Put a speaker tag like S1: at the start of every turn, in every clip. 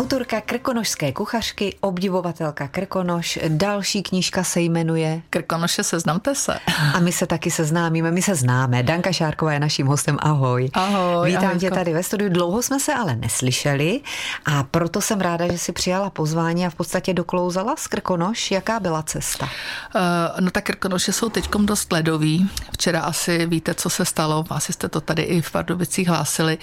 S1: Autorka krkonošské kuchařky, obdivovatelka Krkonoš, další knížka se jmenuje
S2: Krkonoše seznamte se.
S1: A my se taky seznámíme, my se známe. Danka Šárková je naším hostem, ahoj.
S2: Ahoj.
S1: Vítám
S2: ahojko.
S1: tě tady ve studiu, dlouho jsme se ale neslyšeli a proto jsem ráda, že si přijala pozvání a v podstatě doklouzala z Krkonoš. Jaká byla cesta?
S2: Uh, no tak Krkonoše jsou teďkom dost ledový. Včera asi víte, co se stalo, asi jste to tady i v Pardubicích hlásili.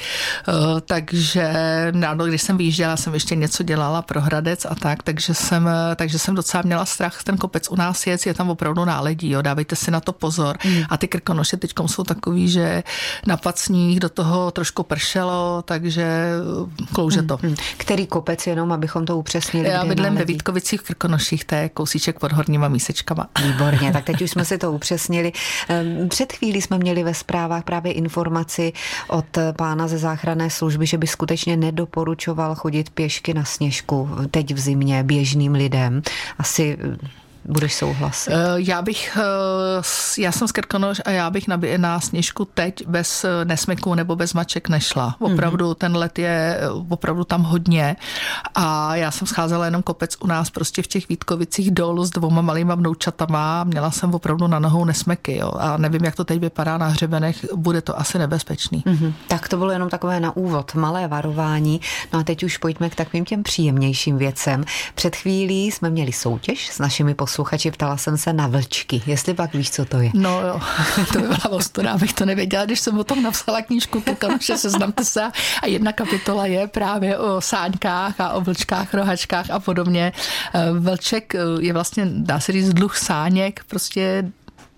S2: Uh, takže ráno, když jsem vyjížděla, jsem ještě něco dělala pro Hradec a tak, takže jsem, takže jsem docela měla strach. Ten kopec u nás je, je tam opravdu náledí, jo, dávejte si na to pozor. Hmm. A ty krkonoše teď jsou takový, že na pacních do toho trošku pršelo, takže klouže to. Hmm.
S1: Který kopec jenom, abychom to upřesnili?
S2: Já bydlím ve Vítkovicích Krkonoších, to je kousíček pod horníma mísečkama.
S1: Výborně, tak teď už jsme si to upřesnili. Před chvílí jsme měli ve zprávách právě informaci od pána ze záchranné služby, že by skutečně nedoporučoval chodit pěšky na sněžku teď v zimě běžným lidem. Asi budeš souhlasit?
S2: Já bych, já jsem z Krkonoš a já bych na, na sněžku teď bez nesmyku nebo bez maček nešla. Opravdu mm-hmm. ten let je opravdu tam hodně a já jsem scházela jenom kopec u nás prostě v těch Vítkovicích dolů s dvoma malýma vnoučatama. Měla jsem opravdu na nohou nesmeky jo. a nevím, jak to teď vypadá na hřebenech, bude to asi nebezpečný.
S1: Mm-hmm. Tak to bylo jenom takové na úvod, malé varování. No a teď už pojďme k takovým těm příjemnějším věcem. Před chvílí jsme měli soutěž s našimi posluchači posluchači, ptala jsem se na vlčky, jestli pak víš, co to je.
S2: No jo, to by byla ostuda, abych to nevěděla, když jsem o tom napsala knížku Kakanuše, seznamte se a jedna kapitola je právě o sáňkách a o vlčkách, rohačkách a podobně. Vlček je vlastně, dá se říct, dluh sáněk, prostě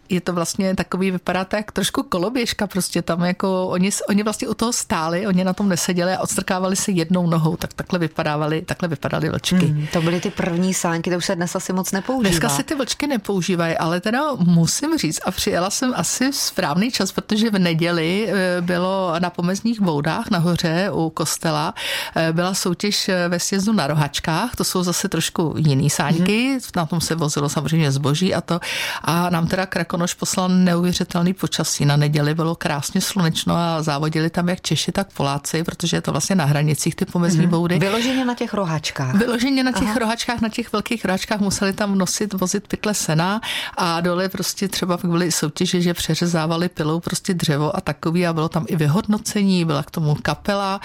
S2: je to vlastně takový, vypadá tak trošku koloběžka, prostě tam jako oni, oni vlastně u toho stáli, oni na tom neseděli a odstrkávali se jednou nohou, tak takhle vypadávali, takhle vypadaly vlčky. Hmm,
S1: to byly ty první sáňky, to už se dnes asi moc nepoužívá.
S2: Dneska se ty vlčky nepoužívají, ale teda musím říct a přijela jsem asi správný čas, protože v neděli bylo na pomezních voudách nahoře u kostela byla soutěž ve sjezdu na rohačkách, to jsou zase trošku jiný sáňky, hmm. na tom se vozilo samozřejmě zboží a to a nám teda Krakon Krkonoš poslal neuvěřitelný počasí. Na neděli bylo krásně slunečno a závodili tam jak Češi, tak Poláci, protože je to vlastně na hranicích ty pomezní mm-hmm. boudy.
S1: Vyloženě na těch rohačkách.
S2: Vyloženě na těch Aha. rohačkách, na těch velkých rohačkách museli tam nosit, vozit pytle sena a dole prostě třeba byly soutěže, že přeřezávali pilou prostě dřevo a takový a bylo tam i vyhodnocení, byla k tomu kapela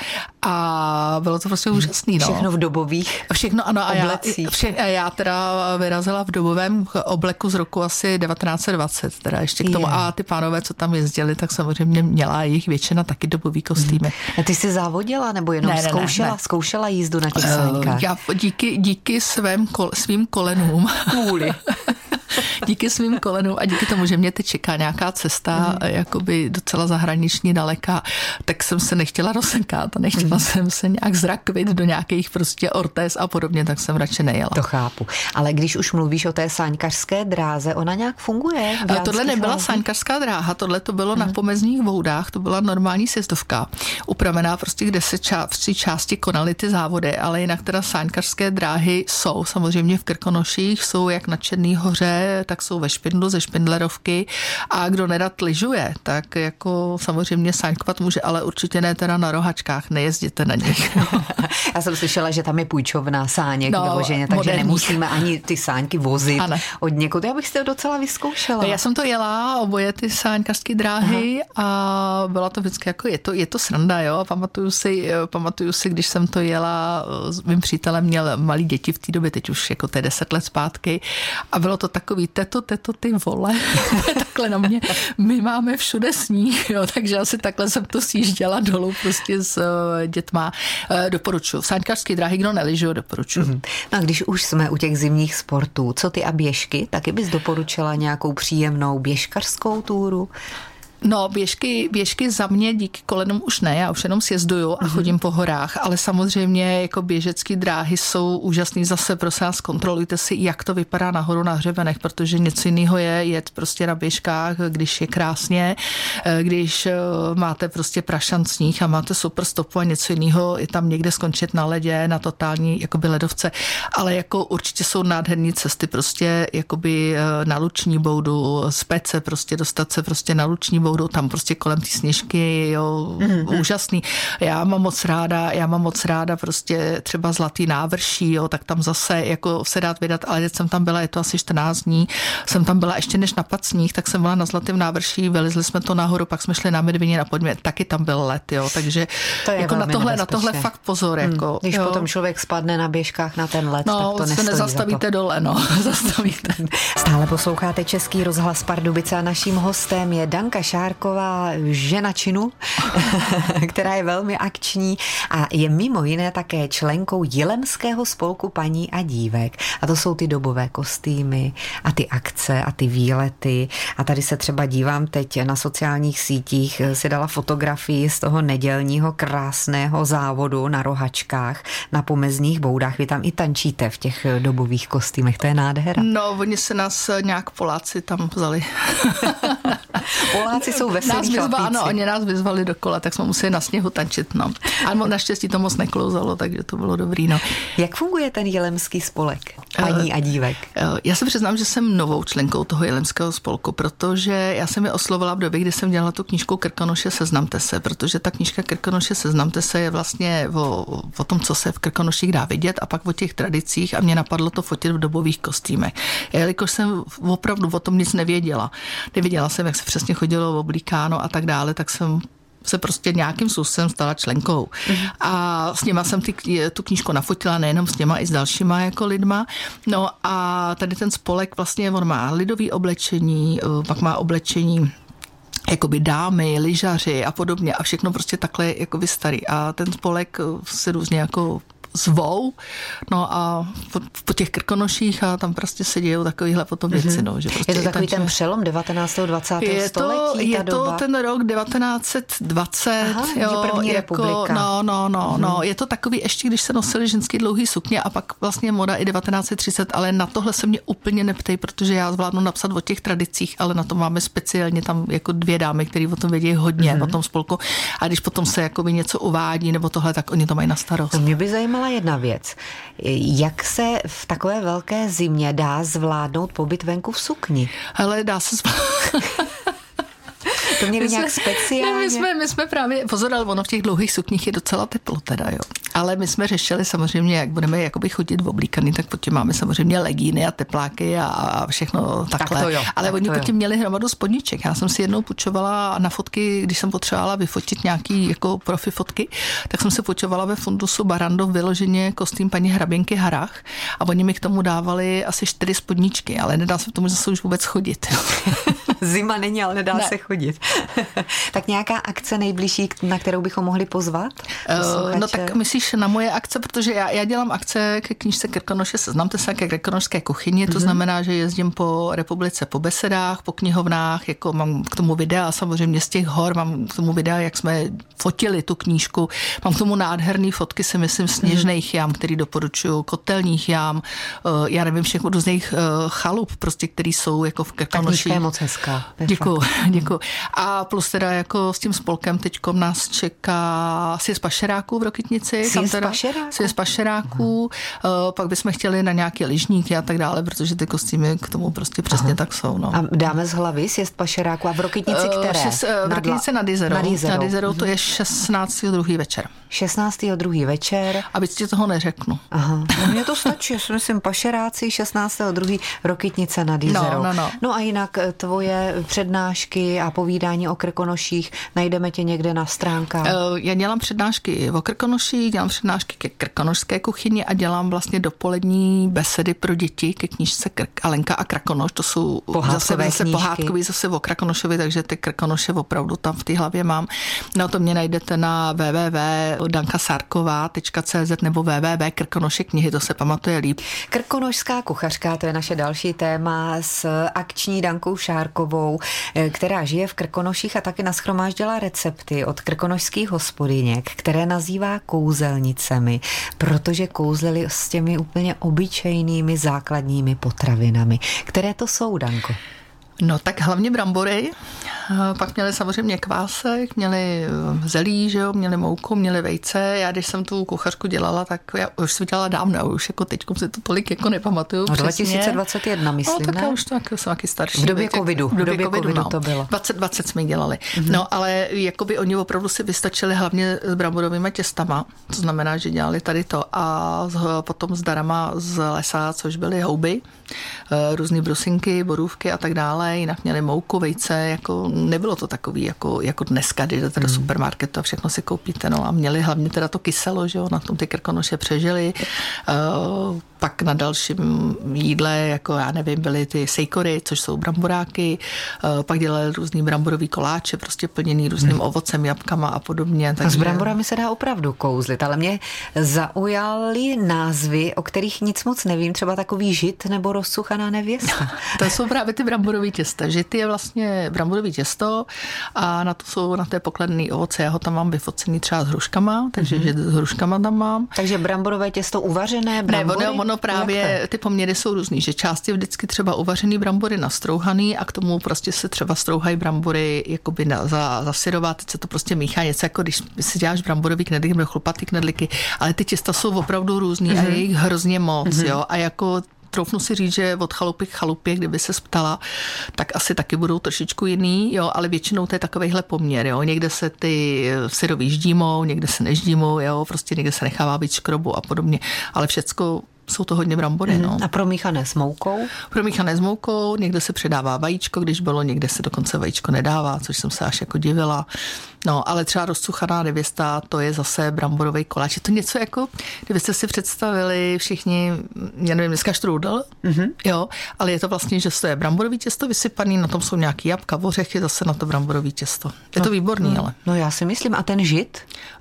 S2: a bylo to prostě úžasný. No.
S1: Všechno v dobových
S2: Všechno, ano. A já, vše, a já teda vyrazila v dobovém obleku z roku asi 1920 teda ještě k tomu. Je. A ty pánové, co tam jezdili, tak samozřejmě měla jejich většina taky dobový kostýmy.
S1: A ty jsi závodila nebo jenom ne, ne, zkoušela, ne, ne. zkoušela jízdu na těch sánkách?
S2: Já díky, díky svém, svým kolenům.
S1: Kvůli.
S2: díky svým kolenům a díky tomu, že mě teď čeká nějaká cesta, mm. jakoby docela zahraniční daleka, tak jsem se nechtěla rozsekat a nechtěla mm. jsem se nějak zrakvit do nějakých prostě ortéz a podobně, tak jsem radši nejela.
S1: To chápu. Ale když už mluvíš o té sáňkařské dráze, ona nějak
S2: funguje? Tohle nebyla hlavní? sáňkařská dráha, tohle to bylo mm. na pomezních voudách, to byla normální sjezdovka, upravená prostě, kde se ča- v tři části konaly ty závody, ale jinak teda sáňkařské dráhy jsou samozřejmě v Krkonoších, jsou jak na Černý hoře, tak jsou ve Špindlu ze Špindlerovky a kdo nerad lyžuje, tak jako samozřejmě sáňkovat může, ale určitě ne teda na rohačkách, nejezděte na nich.
S1: Já jsem slyšela, že tam je půjčovná sáněk no, vyloženě, takže moderní. nemusíme ani ty sáňky vozit ano. od někud. Já bych si to docela vyzkoušela.
S2: Já jsem to jela, oboje ty sáňkařské dráhy Aha. a byla to vždycky jako, je to, je to sranda, jo, pamatuju si, pamatuju si, když jsem to jela, s mým přítelem měl malý děti v té době, teď už jako to je deset let zpátky a bylo to takový teto, teto, ty vole, takhle na mě, my máme všude sníh, jo, takže asi takhle jsem to sjížděla dolů prostě s uh, dětma. Uh, doporučuji. Sáňkařské dráhy, kdo neližuje, doporučuji. Mm-hmm.
S1: No a když už jsme u těch zimních sportů, co ty a běžky, taky bys doporučila nějakou příjemnou běžkařskou túru?
S2: No, běžky, běžky za mě díky kolenům už ne, já už jenom sjezduju a mm-hmm. chodím po horách, ale samozřejmě jako běžecké dráhy jsou úžasný. Zase prosím vás, kontrolujte si, jak to vypadá nahoru na hřebenech, protože něco jiného je jet prostě na běžkách, když je krásně, eh, když eh, máte prostě prašan sníh a máte super stopu a něco jiného je tam někde skončit na ledě, na totální jakoby ledovce, ale jako určitě jsou nádherné cesty prostě jakoby eh, na luční boudu, z pece prostě dostat se prostě na luční boudu boudu, tam prostě kolem té sněžky, jo, mm-hmm. úžasný. Já mám moc ráda, já mám moc ráda prostě třeba Zlatý návrší, jo, tak tam zase jako se dát vydat, ale teď jsem tam byla, je to asi 14 dní, jsem tam byla ještě než na Pacních, tak jsem byla na Zlatém návrší, vylezli jsme to nahoru, pak jsme šli na Medvině na Podmě, taky tam byl let, jo, takže to je jako na tohle, na tohle fakt pozor, hmm, jako.
S1: Když
S2: jo.
S1: potom člověk spadne na běžkách na ten let,
S2: no,
S1: tak to se
S2: nezastavíte dole, no, zastavíte.
S1: Stále posloucháte Český rozhlas Pardubice a naším hostem je Danka Šárková, žena činu, která je velmi akční a je mimo jiné také členkou Jilemského spolku paní a dívek. A to jsou ty dobové kostýmy a ty akce a ty výlety. A tady se třeba dívám teď na sociálních sítích, si dala fotografii z toho nedělního krásného závodu na rohačkách, na pomezních boudách. Vy tam i tančíte v těch dobových kostýmech, to je nádhera.
S2: No, oni se nás nějak Poláci tam vzali.
S1: Poláci jsou veselí nás
S2: vyzva, Ano, oni nás vyzvali do kola, tak jsme museli na sněhu tančit. No. A naštěstí to moc neklouzalo, takže to bylo dobrý. No.
S1: Jak funguje ten jelemský spolek, paní uh, a dívek?
S2: Uh, já se přiznám, že jsem novou členkou toho jelemského spolku, protože já jsem je oslovila v době, kdy jsem dělala tu knížku Krkonoše Seznamte se, protože ta knížka Krkonoše Seznamte se je vlastně o, o tom, co se v Krkonoších dá vidět a pak o těch tradicích a mě napadlo to fotit v dobových kostýmech. Jelikož jsem opravdu o tom nic nevěděla. Nevěděla jsem, jak se přesně chodilo oblíkáno a tak dále, tak jsem se prostě nějakým způsobem stala členkou. Mm-hmm. A s něma jsem ty, tu knížku nafotila, nejenom s něma, i s dalšíma jako lidma. No a tady ten spolek vlastně, on má lidový oblečení, eh, pak má oblečení jakoby dámy, lyžaři a podobně a všechno prostě takhle jakoby starý. A ten spolek eh, se různě jako zvou, no a po, po těch krkonoších a tam prostě se dějou takovýhle potom věci. Mm-hmm. No,
S1: že prostě je to takový ten, ten přelom 19. 20.
S2: Je
S1: století,
S2: je to doba? ten rok 1920. Aha, jo,
S1: první jako, republika.
S2: No, no, no, mm-hmm. no, je to takový ještě, když se nosili ženský dlouhý sukně a pak vlastně moda i 1930, ale na tohle se mě úplně neptej, protože já zvládnu napsat o těch tradicích, ale na to máme speciálně tam jako dvě dámy, které o tom vědí hodně, mm-hmm. o tom spolku. A když potom se jako něco uvádí nebo tohle, tak oni to mají na starost. To
S1: mě by zajímalo, zajímala jedna věc. Jak se v takové velké zimě dá zvládnout pobyt venku v sukni?
S2: Ale dá se zvládnout.
S1: To měli nějak speciálně?
S2: Ne, my jsme, my jsme právě, pozor, ale ono v těch dlouhých sukních je docela teplo teda, jo. Ale my jsme řešili samozřejmě, jak budeme jakoby chodit v oblíkaný, tak potom máme samozřejmě legíny a tepláky a, a všechno takhle. Tak to jo, ale tak oni potom měli hromadu spodniček. Já jsem si jednou půjčovala na fotky, když jsem potřebovala vyfotit nějaký jako profi fotky, tak jsem se půjčovala ve fundusu Barandov vyloženě kostým paní hraběnky Harach a oni mi k tomu dávali asi čtyři spodničky, ale nedá se v tomu zase už vůbec chodit.
S1: Zima není, ale nedá ne. se chodit. tak nějaká akce nejbližší, na kterou bychom mohli pozvat?
S2: Uh, no tak myslíš na moje akce, protože já, já dělám akce ke knížce Krkonoše, seznamte se ke krkonošské kuchyni, to mm-hmm. znamená, že jezdím po republice po besedách, po knihovnách, jako mám k tomu videa samozřejmě z těch hor, mám k tomu videa, jak jsme fotili tu knížku, mám k tomu nádherné fotky, si myslím, sněžných mm-hmm. jám, který doporučuju, kotelních jám, uh, já nevím, všech různých uh, chalup, prostě, který jsou jako v Krkonoši.
S1: je moc hezká.
S2: Děkuji, děkuji. A plus teda jako s tím spolkem teď nás čeká si z Pašeráků v Rokitnici.
S1: Si z Pašeráků?
S2: Si z Pašeráků. Uh, pak bychom chtěli na nějaké lyžníky a tak dále, protože ty kostýmy k tomu prostě přesně Aha. tak jsou. No.
S1: A dáme z hlavy sjezd Pašeráku a v Rokitnici eh, které? Uh, šest,
S2: uh, v Rokitnici nad Jizerou. Nad Jizerou, nad Jizerou to je 16. Mhm. druhý večer.
S1: 16. druhý večer.
S2: Aby ti toho neřeknu.
S1: Aha. No, mně to stačí, já si myslím Pašeráci 16. druhý Rokitnice nad Jizerou.
S2: No, no, no.
S1: no a jinak tvoje přednášky a povídání o Krkonoších najdeme tě někde na stránkách?
S2: Uh, já dělám přednášky o Krkonoších, dělám přednášky ke krkonošské kuchyni a dělám vlastně dopolední besedy pro děti ke knížce Krk, Alenka a Krakonoš. To jsou zase, zase pohádkový, zase o Krakonošovi, takže ty Krkonoše opravdu tam v té hlavě mám. No to mě najdete na www.dankasarková.cz nebo www.krkonoše knihy, to se pamatuje líp.
S1: Krkonošská kuchařka, to je naše další téma s akční Dankou Šárkovou, eh, která žije v Krkonoších a taky naschromáždila recepty od krkonožských hospodyněk, které nazývá kouzelnicemi, protože kouzlili s těmi úplně obyčejnými základními potravinami. Které to jsou, Danko?
S2: No tak hlavně brambory, pak měli samozřejmě kvásek, měli eh, zelí, že jo, měli mouku, měli vejce. Já když jsem tu kuchařku dělala, tak já už jsem dělala dávno, už jako teď si to tolik jako nepamatuju
S1: no, 2021, myslím,
S2: no, tak
S1: ne?
S2: já už to jako jsem taky starší.
S1: V době covidu.
S2: V době, covidu, covidu no. to bylo. 2020 jsme dělali. Mm-hmm. No, ale jakoby oni opravdu si vystačili hlavně s bramborovými těstama, to znamená, že dělali tady to a potom s darama z lesa, což byly houby, eh, různé brusinky, borůvky a tak dále, jinak měli mouku, vejce, jako nebylo to takový jako, jako dneska, když jdete do hmm. supermarketu a všechno si koupíte. No a měli hlavně teda to kyselo, že jo, na tom ty krkonoše přežili. Uh, pak na dalším jídle, jako já nevím, byly ty sejkory, což jsou bramboráky, uh, pak dělali různý bramborový koláče, prostě plněný různým hmm. ovocem, jabkama a podobně.
S1: Takže... A s bramborami se dá opravdu kouzlit, ale mě zaujaly názvy, o kterých nic moc nevím, třeba takový žit nebo rozsuchaná nevěsta.
S2: to jsou právě ty bramborové těsta. Žit je vlastně bramborový těsto a na to jsou na té pokladné ovoce. Já ho tam mám vyfocený třeba s hruškama, takže mm-hmm. s hruškama tam mám.
S1: Takže bramborové těsto uvařené, brambory?
S2: Ne, ono, ono právě, ty poměry jsou různý, že část je vždycky třeba uvařený brambory nastrouhaný a k tomu prostě se třeba strouhají brambory jakoby na, za, zasyrovat, teď se to prostě míchá něco jako když si děláš bramborový knedlík nebo chlupatý knedlíky, ale ty těsta jsou opravdu různý mm-hmm. a je mhm. jich hrozně moc, mm-hmm. jo, a jako troufnu si říct, že od chalupy k chalupě, kdyby se ptala, tak asi taky budou trošičku jiný, jo, ale většinou to je takovýhle poměr, jo. Někde se ty syrový ždímou, někde se neždímou, jo, prostě někde se nechává být škrobu a podobně, ale všecko jsou to hodně brambory. No.
S1: A promíchané s moukou?
S2: Promíchané s moukou, někde se přidává vajíčko, když bylo, někde se dokonce vajíčko nedává, což jsem se až jako divila. No, ale třeba rozcuchaná nevěsta, to je zase bramborový koláč. Je to něco jako, kdybyste si představili všichni, já nevím, dneska štrůdl, mm-hmm. jo, ale je to vlastně, že to je bramborový těsto vysypaný, na tom jsou nějaký jabka, ořechy, zase na to bramborový těsto. Je no, to výborný,
S1: no,
S2: ale.
S1: No já si myslím, a ten žit?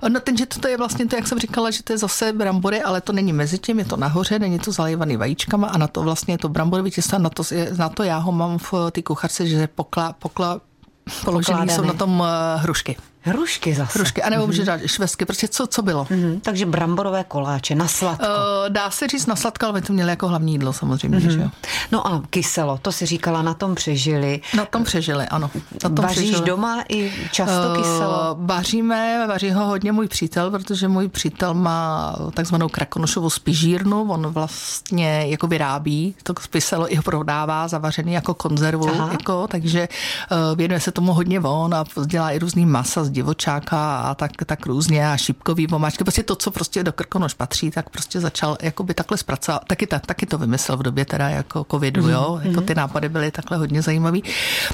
S2: No ten žit to je vlastně to, jak jsem říkala, že to je zase brambory, ale to není mezi tím, je to nahoře, není to zalévaný vajíčkama a na to vlastně je to bramborový těsto, na to, na to já ho mám v té kucharce, že pokla, pokla, položený jsou na tom uh, hrušky.
S1: Hrušky zase.
S2: Hrušky, a nebo mm-hmm. může dát švestky, prostě co, co bylo. Mm-hmm.
S1: Takže bramborové koláče na sladko. Uh,
S2: dá se říct na sladko, ale my to měli jako hlavní jídlo samozřejmě. Mm-hmm. Že jo?
S1: No a kyselo, to si říkala, na tom přežili.
S2: Na tom přežili, ano. Na tom
S1: Vaříš
S2: přežili.
S1: doma i často uh, kyselo?
S2: Vaříme, vaří ho hodně můj přítel, protože můj přítel má takzvanou krakonošovou spižírnu, on vlastně jako vyrábí to kyselo i ho prodává zavařený jako konzervu, jako, takže uh, věnuje se tomu hodně on a dělá i různý masa divočáka a tak, tak různě a šipkový vomáčky, prostě to, co prostě do krkonož patří, tak prostě začal jakoby takhle zpracovat. Taky, ta, taky to vymyslel v době teda jako covidu, mm-hmm. jo, jako mhm. ty nápady byly takhle hodně zajímavý.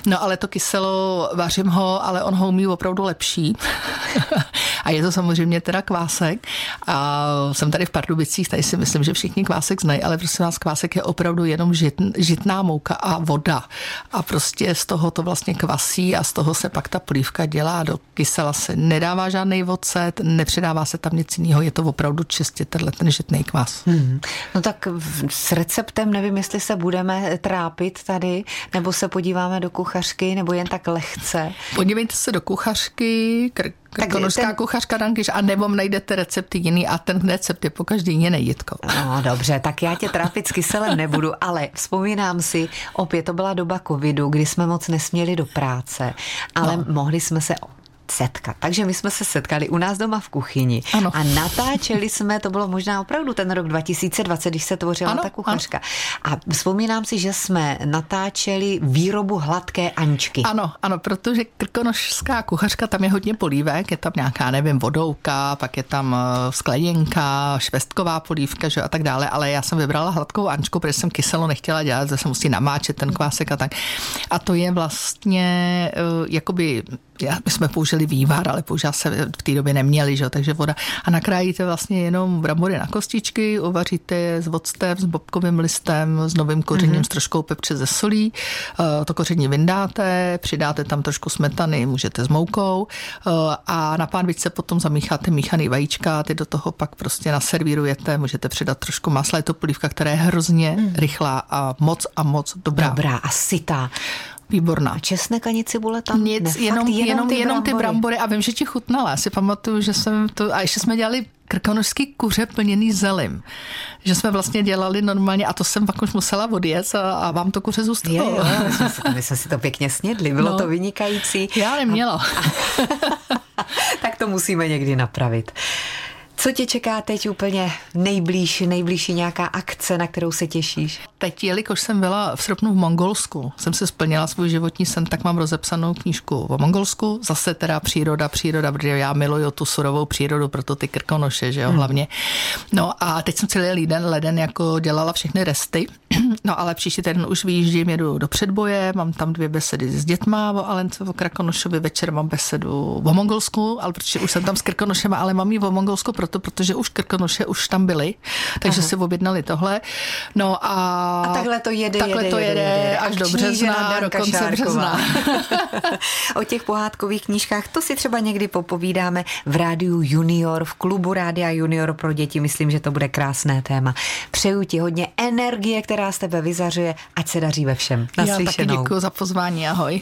S2: No ale to kyselo, vařím ho, ale on ho umí opravdu lepší. a je to samozřejmě teda kvásek. A jsem tady v Pardubicích, tady si myslím, že všichni kvásek znají, ale prosím vás, kvásek je opravdu jenom žit, žitná mouka a voda. A prostě z toho to vlastně kvasí a z toho se pak ta polívka dělá do kysela se nedává žádný vocet, nepřidává se tam nic jiného, je to opravdu čistě tenhle ten žitný kvas. Hmm.
S1: No tak s receptem nevím, jestli se budeme trápit tady, nebo se podíváme do kuchařky, nebo jen tak lehce.
S2: Podívejte se do kuchařky, Krkonožská ten... kuchařka Dankyš a nebo najdete recepty jiný a ten recept je po každý jiný jitko.
S1: No dobře, tak já tě trápit s kyselem nebudu, ale vzpomínám si, opět to byla doba covidu, kdy jsme moc nesměli do práce, ale no. mohli jsme se setkat. Takže my jsme se setkali u nás doma v kuchyni ano. a natáčeli jsme, to bylo možná opravdu ten rok 2020, když se tvořila ano, ta kuchařka. Ano. A vzpomínám si, že jsme natáčeli výrobu hladké Aničky.
S2: Ano, ano, protože krkonožská kuchařka, tam je hodně polívek, je tam nějaká, nevím, vodouka, pak je tam eh, skleněnka, švestková polívka že, a tak dále, ale já jsem vybrala hladkou Aničku, protože jsem kyselo nechtěla dělat, že se musí namáčet ten kvásek a tak. A to je vlastně uh, jakoby já, my jsme použili vývar, ale používat se v té době neměli, že? takže voda. A nakrájíte vlastně jenom brambory na kostičky, uvaříte je s voctem, s bobkovým listem, s novým kořením, mm-hmm. s troškou pepře ze solí. Eh, to koření vyndáte, přidáte tam trošku smetany, můžete s moukou eh, a na pánvičce potom zamícháte míchaný vajíčka, ty do toho pak prostě naservírujete, můžete přidat trošku masla, je to polívka, která je hrozně mm. rychlá a moc a moc dobrá.
S1: Dobrá a sytá.
S2: Výborná. A
S1: česnek ani cibule tam?
S2: Nic, ne, jenom, fakt, jenom, jenom, ty jenom ty brambory. A vím, že ti chutnala. Já si pamatuju, že jsem to... A ještě jsme dělali krkonožský kuře plněný zelim. že jsme vlastně dělali normálně a to jsem pak už musela odjet a, a vám to kuře zůstalo.
S1: Je, jo, my jsme si to pěkně snědli, bylo no, to vynikající.
S2: Já neměla.
S1: tak to musíme někdy napravit. Co tě čeká teď úplně nejblíž, nejbližší nějaká akce, na kterou se těšíš?
S2: Teď, jelikož jsem byla v srpnu v Mongolsku, jsem se splnila svůj životní sen, tak mám rozepsanou knížku o Mongolsku. Zase teda příroda, příroda, protože já miluju tu surovou přírodu, proto ty krkonoše, že jo, hmm. hlavně. No a teď jsem celý leden, leden jako dělala všechny resty. No ale příští týden už vyjíždím, jedu do předboje, mám tam dvě besedy s dětma o Alence, o Krakonošovi, večer mám besedu o Mongolsku, ale protože už jsem tam s Krkonošem, ale mám ji o Mongolsku proto, protože už Krkonoše už tam byli, takže Aha. si objednali tohle. No a,
S1: a takhle to jede,
S2: takhle
S1: jede,
S2: to jede,
S1: jede, jede.
S2: až do března, do konce Šárková. března.
S1: o těch pohádkových knížkách, to si třeba někdy popovídáme v rádiu Junior, v klubu Rádia Junior pro děti. Myslím, že to bude krásné téma. Přeju ti hodně energie, která z tebe vyzařuje, ať se daří ve všem.
S2: Naslyšenou. Já taky děkuji za pozvání, ahoj.